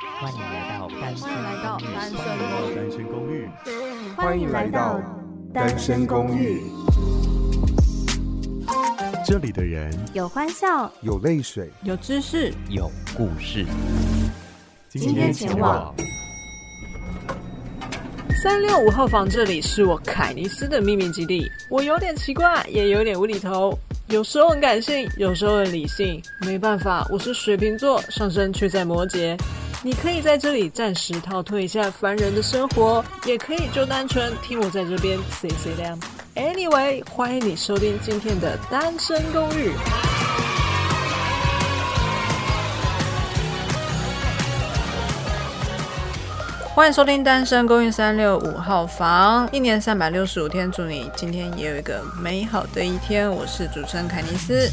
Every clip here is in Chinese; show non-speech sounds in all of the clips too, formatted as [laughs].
欢迎来到单身公寓。欢迎来到单身公寓。这里的人有欢笑，有泪水，有知识，有故事。今天前往三六五号房，这里是我凯尼斯的秘密基地。我有点奇怪，也有点无厘头，有时候很感性，有时候很理性。没办法，我是水瓶座，上升却在摩羯。你可以在这里暂时逃脱一下凡人的生活，也可以就单纯听我在这边 say say 亮。Anyway，欢迎你收听今天的单身公寓。欢迎收听单身公寓三六五号房，一年三百六十五天，祝你今天也有一个美好的一天。我是主持人凯尼斯。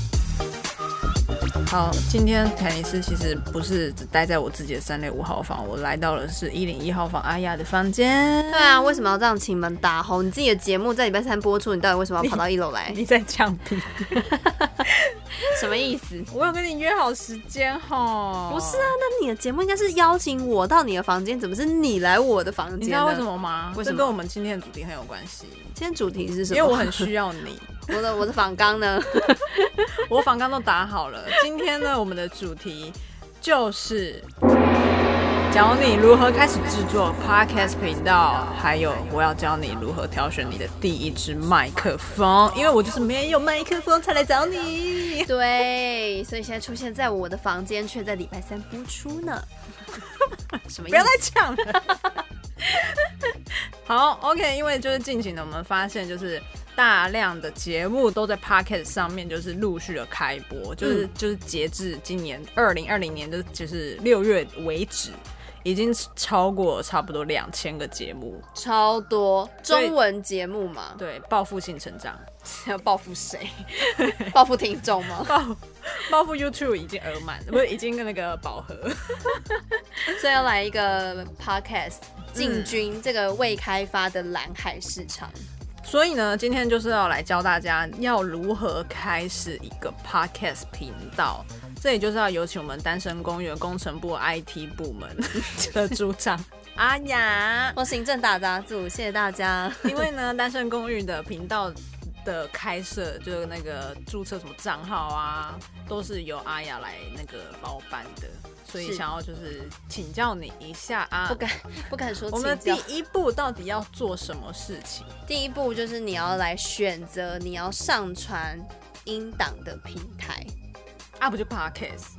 好，今天凯尼斯其实不是只待在我自己的三六五号房，我来到了是一零一号房阿雅的房间。对啊，为什么要这样请门打吼？你自己的节目在礼拜三播出，你到底为什么要跑到一楼来？你，[laughs] 你在呛屁？[laughs] 什么意思？我有跟你约好时间哈。不是啊，那你的节目应该是邀请我到你的房间，怎么是你来我的房间？你知道为什么吗？为什么？这跟我们今天的主题很有关系。今天主题是什么？因为我很需要你。我的我的仿纲呢？[laughs] 我仿纲都打好了。今天呢，我们的主题就是教你如何开始制作 Podcast 频道，还有我要教你如何挑选你的第一支麦克风，因为我就是没有麦克风才来找你。对，所以现在出现在我的房间，却在礼拜三播出呢。[laughs] 什么意思？不要再抢了。[laughs] 好，OK，因为就是近期呢，我们发现就是。大量的节目都在 Podcast 上面，就是陆续的开播，就是、嗯、就是截至今年二零二零年的就是六月为止，已经超过差不多两千个节目，超多中文节目嘛？对，报复性成长，要 [laughs] 报复谁？[laughs] 报复听众吗？报报复 YouTube 已经额满，不是已经跟那个饱和，[laughs] 所以要来一个 Podcast 进军这个未开发的蓝海市场。所以呢，今天就是要来教大家要如何开始一个 podcast 频道。这里就是要有请我们单身公寓工程部 IT 部门的组长阿雅，我行政打杂组，谢谢大家。因为呢，单身公寓的频道的开设，就是那个注册什么账号啊，都是由阿雅来那个包办的。所以想要就是请教你一下啊，不敢不敢说。我们第一步到底要做什么事情？第一步就是你要来选择你要上传音档的平台，啊不就 Podcast。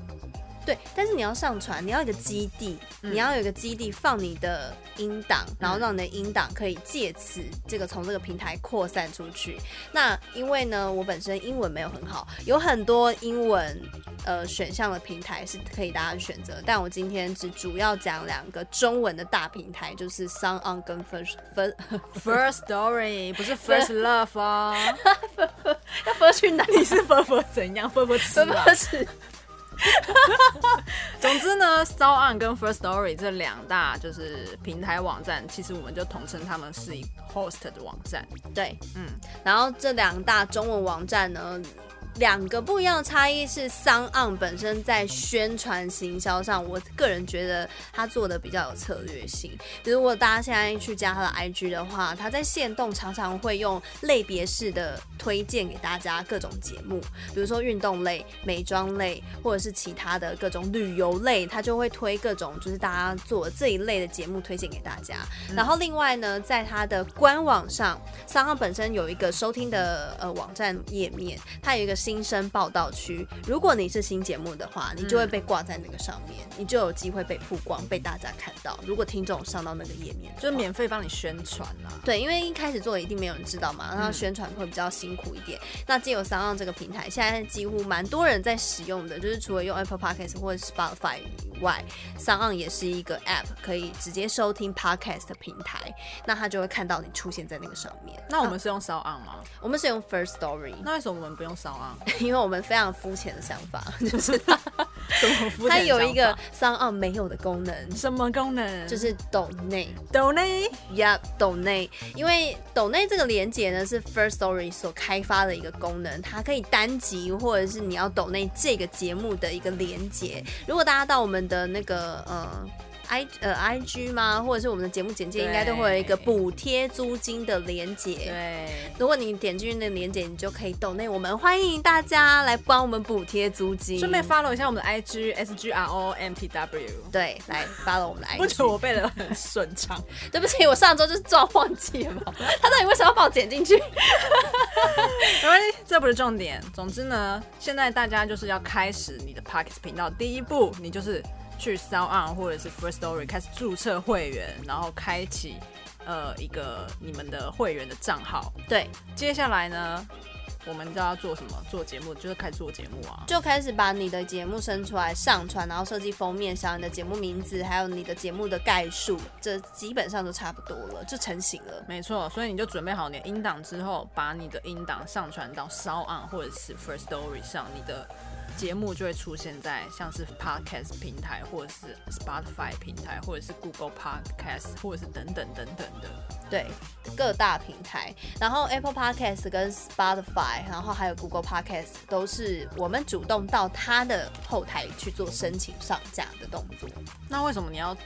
对，但是你要上传，你要一个基地，嗯、你要有一个基地放你的音档，然后让你的音档可以借此这个从这个平台扩散出去。那因为呢，我本身英文没有很好，有很多英文呃选项的平台是可以大家去选择，但我今天只主要讲两个中文的大平台，就是 SoundOn 跟 First First [laughs] First Story，不是 First [laughs] Love 啊，[laughs] 要 First 去哪里？是 First 怎样？First [laughs] 总之呢，Star On 跟 First Story 这两大就是平台网站，其实我们就统称他们是一 host 的网站。对，嗯，然后这两大中文网站呢。两个不一样的差异是 son 本身在宣传行销上，我个人觉得他做的比较有策略性。比如，果大家现在去加他的 IG 的话，他在限动常常会用类别式的推荐给大家各种节目，比如说运动类、美妆类，或者是其他的各种旅游类，他就会推各种就是大家做这一类的节目推荐给大家。然后另外呢，在他的官网上，SoundOn 本身有一个收听的呃网站页面，它有一个。新生报道区，如果你是新节目的话，你就会被挂在那个上面，嗯、你就有机会被曝光，被大家看到。如果听众上到那个页面，就免费帮你宣传啊。对，因为一开始做一定没有人知道嘛，然后宣传会比较辛苦一点。嗯、那既有 SoundOn 这个平台，现在几乎蛮多人在使用的，就是除了用 Apple Podcast 或者 Spotify 以外，SoundOn 也是一个 App，可以直接收听 Podcast 的平台。那他就会看到你出现在那个上面。那我们是用 SoundOn 吗？我们是用 First Story。那为什么我们不用 [laughs] 因为我们非常肤浅的想法，[laughs] 就是 [laughs] 它，它有一个 SoundOn 没有的功能。什么功能？就是抖内，抖内，Yep，抖内。因为抖内这个连接呢，是 First Story 所开发的一个功能，它可以单集或者是你要抖内这个节目的一个连接。如果大家到我们的那个呃。I 呃 i g 吗？或者是我们的节目简介应该都会有一个补贴租金的连结。对，如果你点进去那个连结，你就可以抖内我们，欢迎大家来帮我们补贴租金。顺便 follow 一下我们的 i g s g r o m p w。对，来 follow 我们的 i g。不觉得我背的很顺畅？[laughs] 对不起，我上周就是撞忘记了嘛。他到底为什么要把我剪进去？[laughs] 没关系，这不是重点。总之呢，现在大家就是要开始你的 Podcast 频道，第一步你就是去 SoundOn 或者是 First Story 开始注册会员，然后开启呃一个你们的会员的账号。对，接下来呢？我们知道要做什么？做节目就是开始做节目啊，就开始把你的节目生出来上传，然后设计封面，想你的节目名字，还有你的节目的概述，这基本上都差不多了，就成型了。没错，所以你就准备好你的音档之后，把你的音档上传到 SoundOn 或者是 First Story 上，你的。节目就会出现在像是 Podcast 平台，或者是 Spotify 平台，或者是 Google Podcast，或者是等等等等的，对，各大平台。然后 Apple Podcast 跟 Spotify，然后还有 Google Podcast，都是我们主动到它的后台去做申请上架的动作。那为什么你要？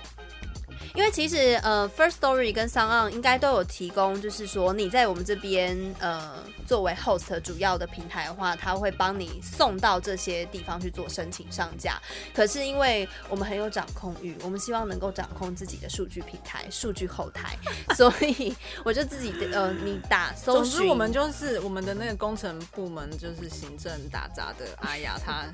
因为其实呃，First Story 跟 SoundOn 应该都有提供，就是说你在我们这边呃作为 host 主要的平台的话，他会帮你送到这些地方去做申请上架。可是因为我们很有掌控欲，我们希望能够掌控自己的数据平台、数据后台，[laughs] 所以我就自己呃，你打搜，总之我们就是我们的那个工程部门就是行政打杂的阿雅，他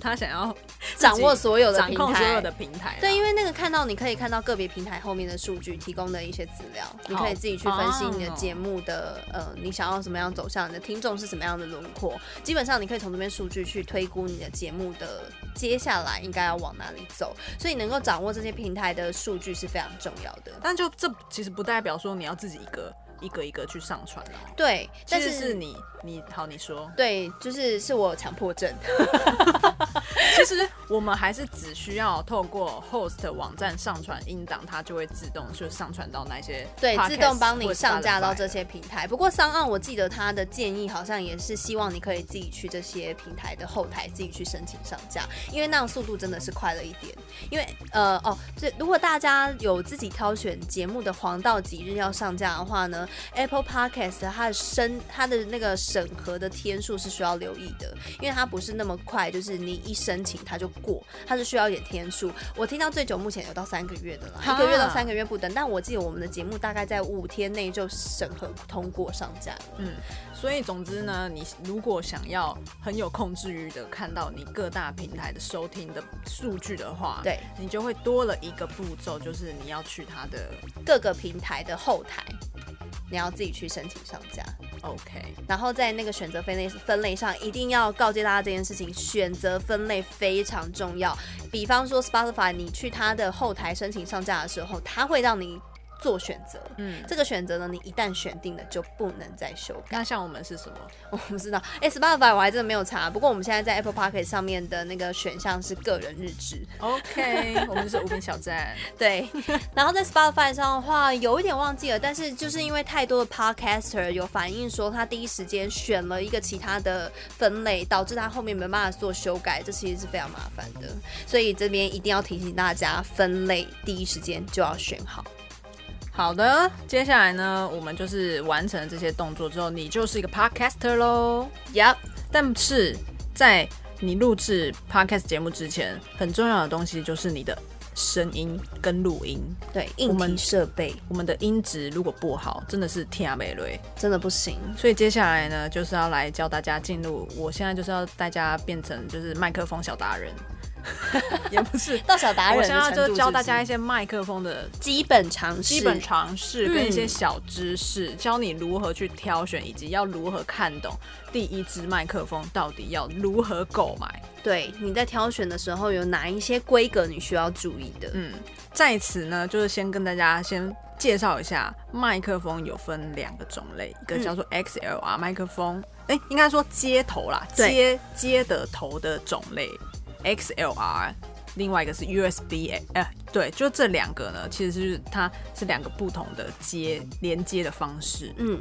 他想要掌握所有的掌控所有的平台。对，因为那个看到你可以看到个别平台。后面的数据提供的一些资料，你可以自己去分析你的节目的呃，你想要什么样走向，你的听众是什么样的轮廓。基本上你可以从这边数据去推估你的节目的接下来应该要往哪里走，所以能够掌握这些平台的数据是非常重要的。但就这其实不代表说你要自己一个一个一个去上传哦。对，但是是你你好你说对，就是是我强迫症。[laughs] 其实我们还是只需要透过 host 网站上传音档，它就会自动就上传到那些对，自动帮你上架到这些平台。不过 SoundOn 我记得他的建议好像也是希望你可以自己去这些平台的后台自己去申请上架，因为那样速度真的是快了一点。因为呃哦，这如果大家有自己挑选节目的黄道吉日要上架的话呢，Apple Podcast 它的申它的那个审核的天数是需要留意的，因为它不是那么快，就是你一申请它就过，它是需要一点天数。我听到最久目前有到三个月的啦，一个月到三个月不等。但我记得我们的节目大概在五天内就审核通过上架。嗯，所以总之呢，你如果想要很有控制欲的看到你各大平台的收听的数据的话，对，你就会多了一个步骤，就是你要去它的各个平台的后台。你要自己去申请上架，OK。然后在那个选择分类分类上，一定要告诫大家这件事情，选择分类非常重要。比方说 Spotify，你去它的后台申请上架的时候，它会让你。做选择，嗯，这个选择呢，你一旦选定了就不能再修改。那像我们是什么？[laughs] 我不知道。哎、欸、，Spotify 我还真的没有查。不过我们现在在 Apple p o c k e t 上面的那个选项是个人日志。OK，[laughs] 我们就是无名小站。对。然后在 Spotify 上的话，有一点忘记了，但是就是因为太多的 Podcaster 有反映说，他第一时间选了一个其他的分类，导致他后面没办法做修改，这其实是非常麻烦的。所以这边一定要提醒大家，分类第一时间就要选好。好的，接下来呢，我们就是完成了这些动作之后，你就是一个 podcaster 喽。Yep，但是在你录制 podcast 节目之前，很重要的东西就是你的声音跟录音。对，硬体设备，我们的音质如果不好，真的是天啊美雷，真的不行。所以接下来呢，就是要来教大家进入，我现在就是要大家变成就是麦克风小达人。[laughs] 也不是 [laughs] 到小达人，我现在就教大家一些麦克风的基本常识、基本常识跟一些小知识，教你如何去挑选，以及要如何看懂第一支麦克风到底要如何购买。对，你在挑选的时候有哪一些规格你需要注意的？嗯，在此呢，就是先跟大家先介绍一下麦克风有分两个种类，一个叫做 XLR 麦克风，哎、欸，应该说接头啦，接接的头的种类。XLR，另外一个是 USB，哎、呃，对，就这两个呢，其实是它是两个不同的接连接的方式。嗯，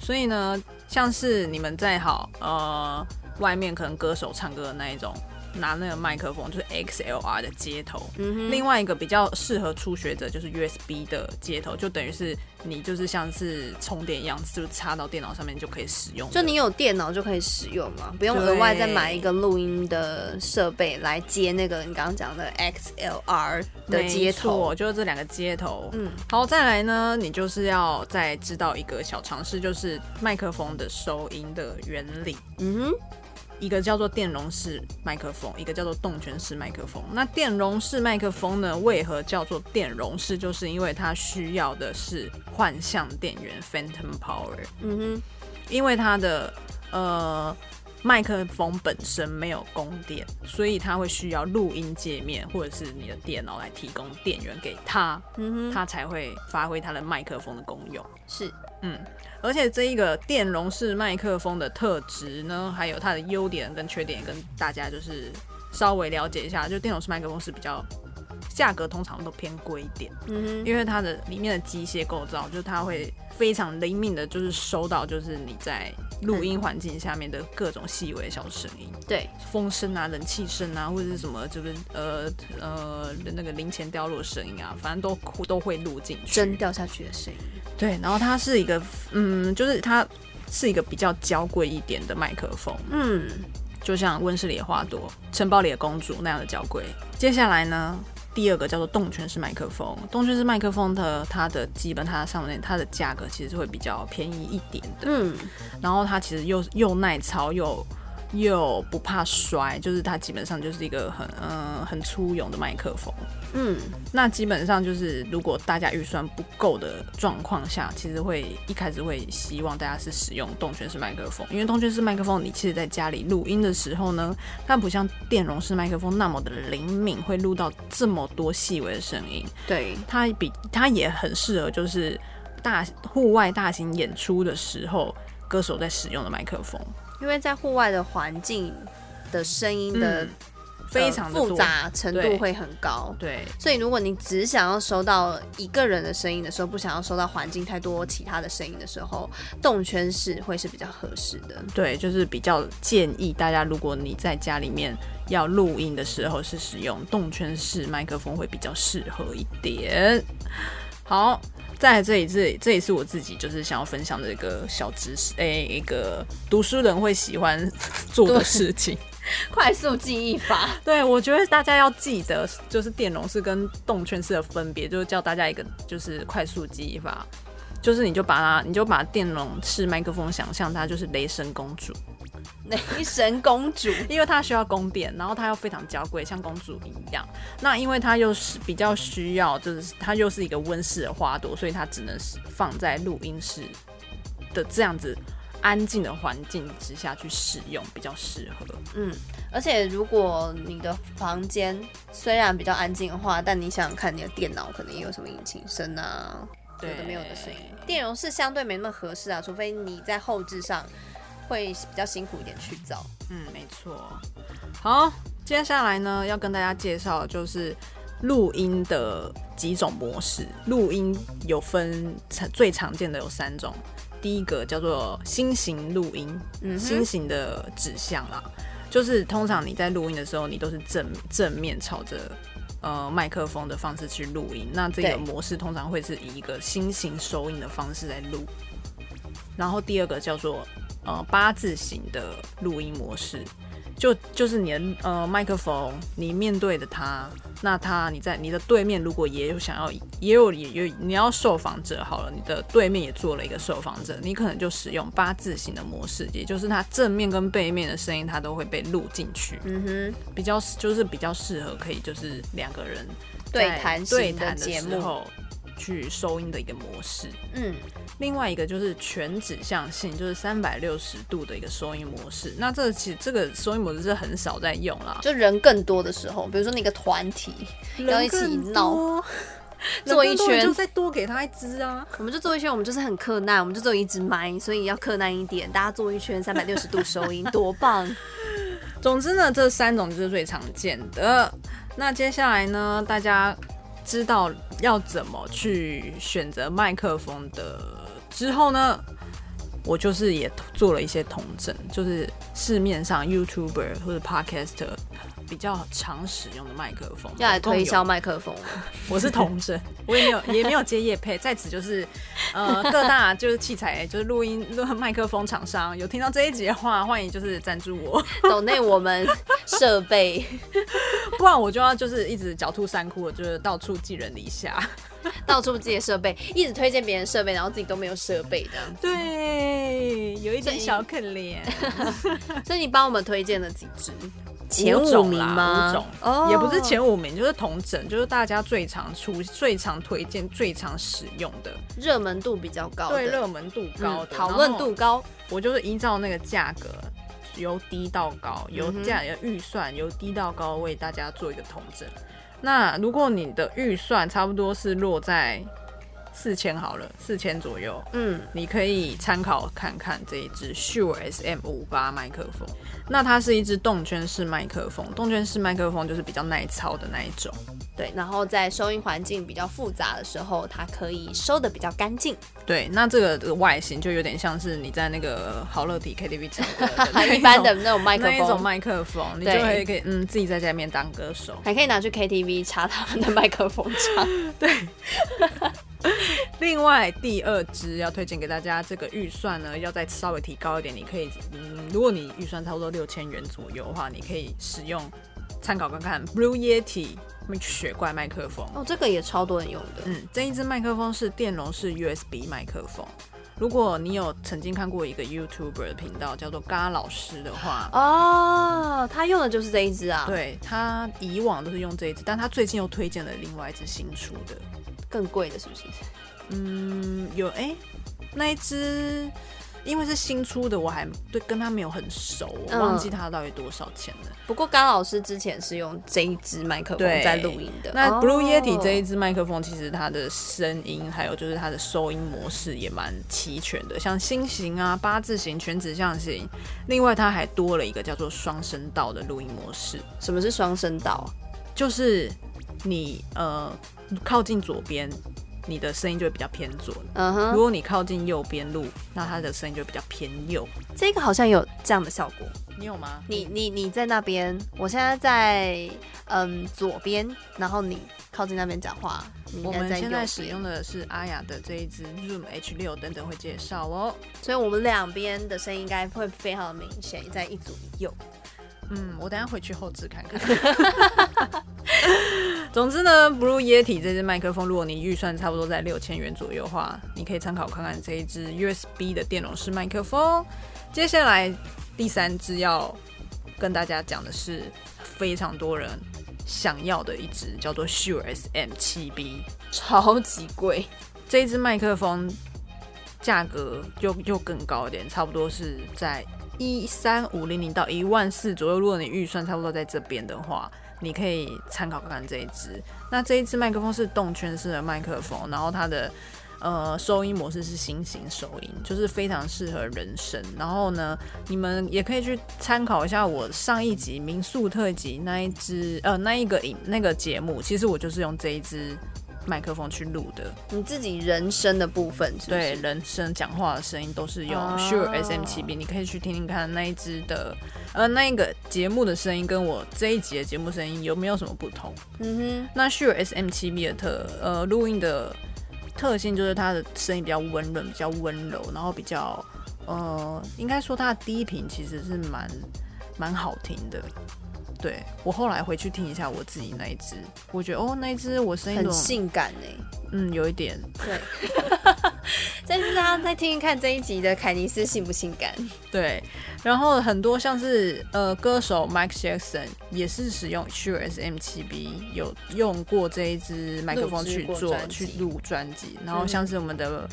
所以呢，像是你们在好呃外面可能歌手唱歌的那一种拿那个麦克风，就是 XLR 的接头。嗯哼，另外一个比较适合初学者就是 USB 的接头，就等于是你就是像是充电一样，就插到电脑上面就可以使用。就你有电脑就可以使用嘛，不用额外再买一个录音的设备来接那个你刚刚讲的 XLR 的接头。就是这两个接头。嗯，好，再来呢，你就是要再知道一个小常识，就是麦克风的收音的原理。嗯哼。一个叫做电容式麦克风，一个叫做动圈式麦克风。那电容式麦克风呢？为何叫做电容式？就是因为它需要的是幻象电源 （phantom power）。嗯哼，因为它的呃麦克风本身没有供电，所以它会需要录音界面或者是你的电脑来提供电源给它，嗯哼，它才会发挥它的麦克风的功用。是，嗯。而且这一个电容式麦克风的特质呢，还有它的优点跟缺点，跟大家就是稍微了解一下。就电容式麦克风是比较价格通常都偏贵一点，嗯哼，因为它的里面的机械构造，就是它会非常灵敏的，就是收到就是你在录音环境下面的各种细微小声音，对，风声啊、冷气声啊，或者是什么，就是呃呃那个零钱掉落的声音啊，反正都都会录进去，针掉下去的声音。对，然后它是一个，嗯，就是它是一个比较娇贵一点的麦克风，嗯，就像温室里的花朵、城堡里的公主那样的娇贵。接下来呢，第二个叫做动圈式麦克风，动圈式麦克风的它的基本它上面它的价格其实是会比较便宜一点的，嗯，然后它其实又又耐操又。又不怕摔，就是它基本上就是一个很嗯、呃、很粗勇的麦克风。嗯，那基本上就是如果大家预算不够的状况下，其实会一开始会希望大家是使用动圈式麦克风，因为动圈式麦克风你其实在家里录音的时候呢，它不像电容式麦克风那么的灵敏，会录到这么多细微的声音。对，它比它也很适合就是大户外大型演出的时候，歌手在使用的麦克风。因为在户外的环境的声音的、嗯、非常的复杂程度会很高，对，所以如果你只想要收到一个人的声音的时候，不想要收到环境太多其他的声音的时候，动圈式会是比较合适的。对，就是比较建议大家，如果你在家里面要录音的时候，是使用动圈式麦克风会比较适合一点。好。在这里，这里这也是我自己就是想要分享的一个小知识，诶、欸，一个读书人会喜欢 [laughs] 做的事情，[laughs] 快速记忆法。对，我觉得大家要记得，就是电容式跟动圈式的分别，就是教大家一个就是快速记忆法，就是你就把它，你就把电容式麦克风想象它就是雷神公主。雷神公主，[laughs] 因为它需要供电，然后它又非常娇贵，像公主一样。那因为它又是比较需要，就是它又是一个温室的花朵，所以它只能放在录音室的这样子安静的环境之下去使用，比较适合。嗯，而且如果你的房间虽然比较安静的话，但你想想看，你的电脑可能也有什么引擎声啊，有的没有的声音。电容是相对没那么合适啊，除非你在后置上。会比较辛苦一点去找，嗯，没错。好，接下来呢，要跟大家介绍的就是录音的几种模式。录音有分最常见的有三种，第一个叫做新型录音，嗯，心形的指向啦，就是通常你在录音的时候，你都是正正面朝着呃麦克风的方式去录音。那这个模式通常会是以一个新型收音的方式来录。然后第二个叫做。呃，八字形的录音模式，就就是你的呃麦克风，你面对的他，那他你在你的对面，如果也有想要，也有也有你要受访者好了，你的对面也做了一个受访者，你可能就使用八字形的模式，也就是它正面跟背面的声音，它都会被录进去。嗯哼，比较就是比较适合可以就是两个人对谈对谈的时候。去收音的一个模式，嗯，另外一个就是全指向性，就是三百六十度的一个收音模式。那这个其实这个收音模式是很少在用啦，就人更多的时候，比如说那个团体要一起闹，做 [laughs] 一圈就再多给他一支啊，我们就做一圈，我们就是很克难，我们就只有一支麦，所以要克难一点，大家做一圈三百六十度收音，[laughs] 多棒！总之呢，这三种就是最常见的。那接下来呢，大家。知道要怎么去选择麦克风的之后呢，我就是也做了一些同整，就是市面上 YouTuber 或者 Podcaster 比较常使用的麦克风，要来推销麦克风。[laughs] 我是童真，我也没有 [laughs] 也没有接业配，在此就是呃各大就是器材就是录音录麦克风厂商有听到这一集的话，欢迎就是赞助我，[laughs] 抖内我们设备，不然我就要就是一直狡兔三窟，就是到处寄人篱下。到处借设备，一直推荐别人设备，然后自己都没有设备这样子。对，有一点小可怜。所以你帮我们推荐了几支？前五名吗？五种，哦，也不是前五名，就是同整，就是大家最常出、最常推荐、最常使用的，热门度比较高的。对，热门度高的，讨论度高。我就是依照那个价格，由低到高，由价由预算由低到高，为大家做一个统整。那如果你的预算差不多是落在四千好了，四千左右，嗯，你可以参考看看这一支 Shure SM 五八麦克风。那它是一支动圈式麦克风，动圈式麦克风就是比较耐操的那一种。对，然后在收音环境比较复杂的时候，它可以收的比较干净。对，那这个的外形就有点像是你在那个好乐迪 KTV 唱歌的 [laughs] 一般的那种麦克风，那一种麦克风，你就可以可以嗯自己在家里面当歌手，还可以拿去 KTV 插他们的麦克风唱。[laughs] 对。[laughs] 另外第二支要推荐给大家，这个预算呢要再稍微提高一点，你可以嗯，如果你预算差不多六千元左右的话，你可以使用参考看看 Blue Yeti。雪怪麦克风哦，这个也超多人用的。嗯，这一支麦克风是电容式 USB 麦克风。如果你有曾经看过一个 YouTuber 的频道叫做嘎老师的话，哦，他用的就是这一支啊。对，他以往都是用这一支，但他最近又推荐了另外一支新出的，更贵的，是不是？嗯，有哎、欸，那一只。因为是新出的，我还对跟他没有很熟，我忘记他到底多少钱了。嗯、不过甘老师之前是用这一支麦克风在录音的。那 Blue Yeti 这一支麦克风，其实它的声音还有就是它的收音模式也蛮齐全的，像心形啊、八字形、全指向型。另外，它还多了一个叫做双声道的录音模式。什么是双声道？就是你呃靠近左边。你的声音就会比较偏左。嗯哼，如果你靠近右边录，那它的声音就会比较偏右。这个好像有这样的效果，你有吗？你你你在那边，我现在在嗯左边，然后你靠近那边讲话。我们现在使用的是阿雅的这一支 Zoom H 六等等会介绍哦。所以我们两边的声音应该会非常的明显，在一左一右。嗯，我等下回去后置看看。[laughs] 总之呢，Blue Yeti 这支麦克风，如果你预算差不多在六千元左右的话，你可以参考看看这一支 USB 的电容式麦克风。接下来第三支要跟大家讲的是非常多人想要的一支，叫做 Shure SM7B，超级贵。这一支麦克风价格又又更高一点，差不多是在一三五零零到一万四左右。如果你预算差不多在这边的话，你可以参考看看这一支。那这一支麦克风是动圈式的麦克风，然后它的呃收音模式是新型收音，就是非常适合人声。然后呢，你们也可以去参考一下我上一集民宿特辑那一支呃那一个影那个节目，其实我就是用这一支。麦克风去录的，你自己人声的部分是是？对，人声讲话的声音都是用 Shure SM7B，你可以去听听看那一支的，呃，那一个节目的声音跟我这一集的节目声音有没有什么不同？嗯哼，那 Shure SM7B 的特呃录音的特性就是它的声音比较温润，比较温柔，然后比较呃，应该说它的低频其实是蛮蛮好听的。对，我后来回去听一下我自己那一支，我觉得哦，那一支我声音很性感哎，嗯，有一点。对，[laughs] 但是大家再听一看这一集的凯尼斯性不性感？对，然后很多像是呃歌手 Mike Jackson 也是使用 Shure SM7B，有用过这一支麦克风去做去录专辑，然后像是我们的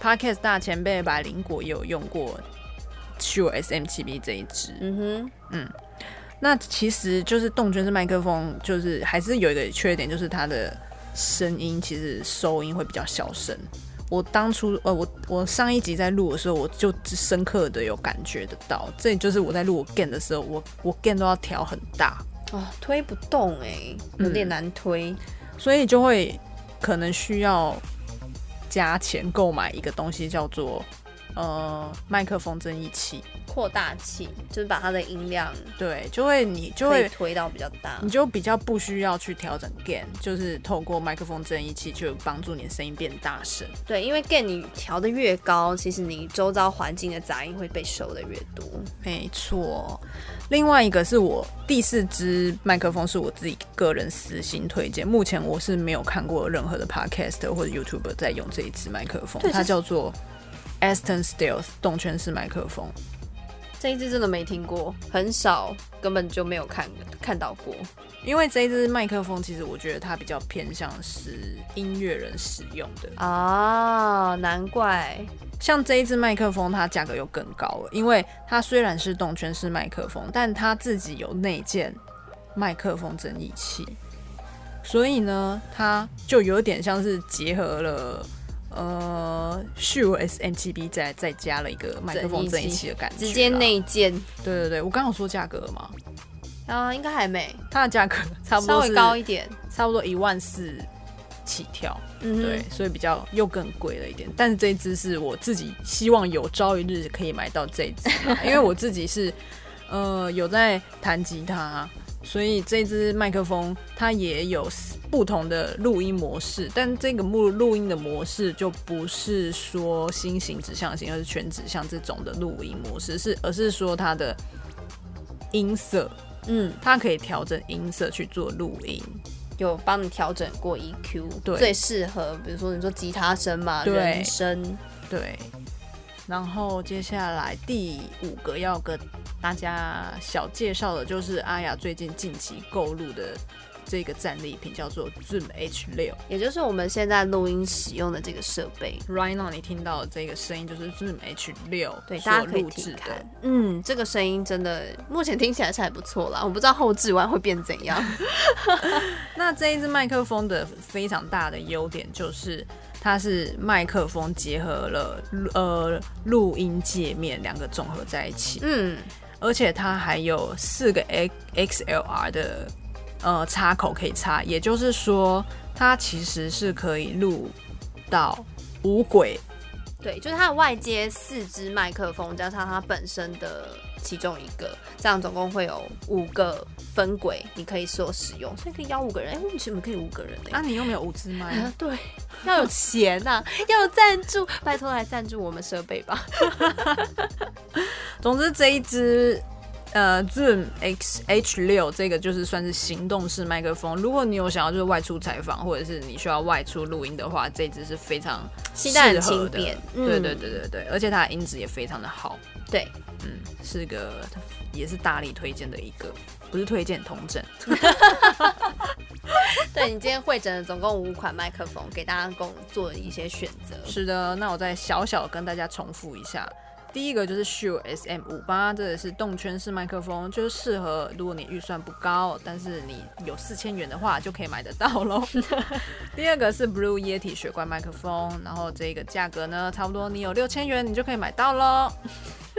Podcast 大前辈百灵果也有用过 Shure SM7B 这一支。嗯哼，嗯。那其实就是动圈式麦克风，就是还是有一个缺点，就是它的声音其实收音会比较小声。我当初呃，我我上一集在录的时候，我就深刻的有感觉得到，这就是我在录我 gain 的时候，我我 gain 都要调很大哦，推不动哎、欸，有点难推，嗯，所以就会可能需要加钱购买一个东西，叫做呃麦克风增益器。扩大器就是把它的音量对，就会你就会推到比较大，你就比较不需要去调整 gain，就是透过麦克风增益器就帮助你的声音变大声。对，因为 gain 你调的越高，其实你周遭环境的杂音会被收的越多。没错，另外一个是我第四支麦克风是我自己个人私心推荐，目前我是没有看过任何的 podcast 或者 YouTuber 在用这一支麦克风，它叫做 Aston Stealth 动圈式麦克风。这一支真的没听过，很少，根本就没有看看到过。因为这一支麦克风，其实我觉得它比较偏向是音乐人使用的啊，难怪。像这一支麦克风，它价格又更高了，因为它虽然是动圈式麦克风，但它自己有内建麦克风增益器，所以呢，它就有点像是结合了。呃，Shure SM7B 再再加了一个麦克风增益器的感觉，直接内建。对对对，我刚刚有说价格了吗？啊，应该还没。它的价格差不多稍微高一点，差不多一万四起跳。嗯，对，所以比较又更贵了一点。但是这一支是我自己希望有朝一日可以买到这一支，[laughs] 因为我自己是呃有在弹吉他。所以这支麦克风它也有不同的录音模式，但这个录录音的模式就不是说心形指向型，而是全指向这种的录音模式，是而是说它的音色，嗯，它可以调整音色去做录音，有帮你调整过 EQ，对，最适合，比如说你说吉他声嘛，对。人声，对。然后接下来第五个要跟大家小介绍的，就是阿雅最近近期购入的这个战利品，叫做 Zoom H6，也就是我们现在录音使用的这个设备。Right now 你听到的这个声音就是 Zoom H6，对，大家可以听看。嗯，这个声音真的目前听起来是还不错啦，我不知道后置完会变怎样。[laughs] 那这一支麦克风的非常大的优点就是。它是麦克风结合了呃录音界面两个综合在一起，嗯，而且它还有四个 XLR 的呃插口可以插，也就是说它其实是可以录到五轨。对，就是它的外接四支麦克风，加上它本身的其中一个，这样总共会有五个分轨，你可以说使用，所以可以邀五个人。哎，为什么可以五个人呢？啊，你又没有五支麦？啊，对，要有钱呐、啊，要有赞助，拜托来赞助我们设备吧。[laughs] 总之这一支。呃，Zoom X H 六这个就是算是行动式麦克风。如果你有想要就是外出采访，或者是你需要外出录音的话，这支是非常适合的。嗯、对对对对对，而且它的音质也非常的好。对，嗯，是个也是大力推荐的一个，不是推荐同整。[laughs] 对，你今天会诊的总共五款麦克风，给大家共做一些选择。是的，那我再小小跟大家重复一下。第一个就是 Shure SM 五八，这个是动圈式麦克风，就是适合如果你预算不高，但是你有四千元的话就可以买得到喽。[laughs] 第二个是 Blue Yeti 雪怪麦克风，然后这个价格呢，差不多你有六千元你就可以买到喽。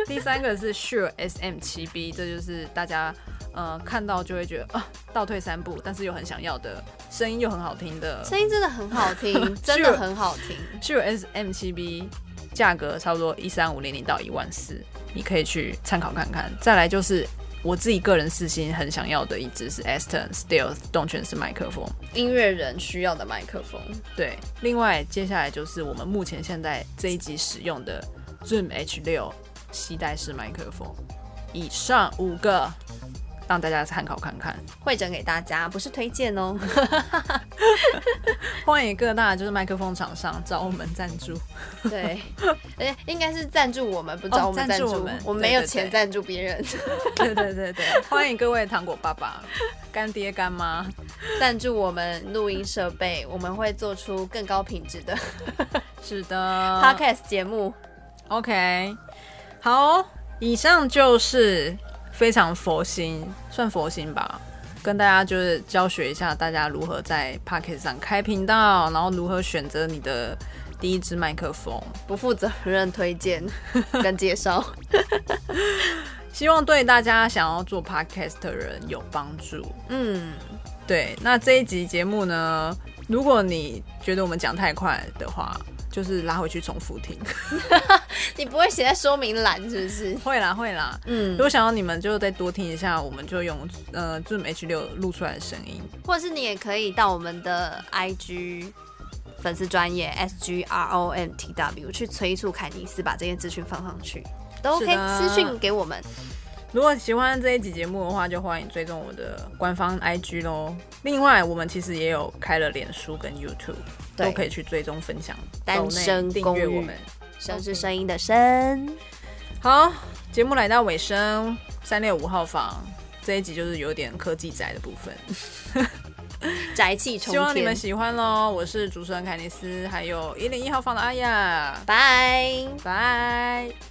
[laughs] 第三个是 Shure SM 七 B，这就是大家呃看到就会觉得啊倒退三步，但是又很想要的声音又很好听的，声音真的很好听，[laughs] 真的很好听。Shure SM 七 B。价格差不多一三五零零到一万四，你可以去参考看看。再来就是我自己个人私心很想要的一支是 Aston Stealth 动圈式麦克风，音乐人需要的麦克风。对，另外接下来就是我们目前现在这一集使用的 Zoom H6 携带式麦克风。以上五个。让大家参考看看，汇整给大家，不是推荐哦。[laughs] 欢迎各大就是麦克风厂商找我们赞助。对，[laughs] 哎，应该是赞助我们，不找我们赞助我们。我们没有钱赞助别人。[laughs] 对对对对，欢迎各位糖果爸爸、干爹干妈赞助我们录音设备，我们会做出更高品质的。是的，Podcast 节目。OK，好，以上就是。非常佛心，算佛心吧，跟大家就是教学一下，大家如何在 Podcast 上开频道，然后如何选择你的第一支麦克风，不负责任推荐跟介绍，[laughs] 希望对大家想要做 Podcast 的人有帮助。嗯，对，那这一集节目呢，如果你觉得我们讲太快的话，就是拉回去重复听。[laughs] 你不会写在说明栏是不是？会啦会啦，嗯，如果想要你们就再多听一下，我们就用呃 Zoom H 六录出来的声音，或者是你也可以到我们的 IG 粉丝专业 S G R O M T W 去催促凯尼斯把这些资讯放上去，都 OK，私讯给我们。如果喜欢这一集节目的话，就欢迎追踪我的官方 IG 喽。另外，我们其实也有开了脸书跟 YouTube，都可以去追踪分享。单身公寓，我们声是声音的声。好，节目来到尾声，三六五号房这一集就是有点科技宅的部分，[laughs] 宅气冲天。希望你们喜欢喽！我是主持人凯尼斯，还有一零一号房的阿雅，拜拜。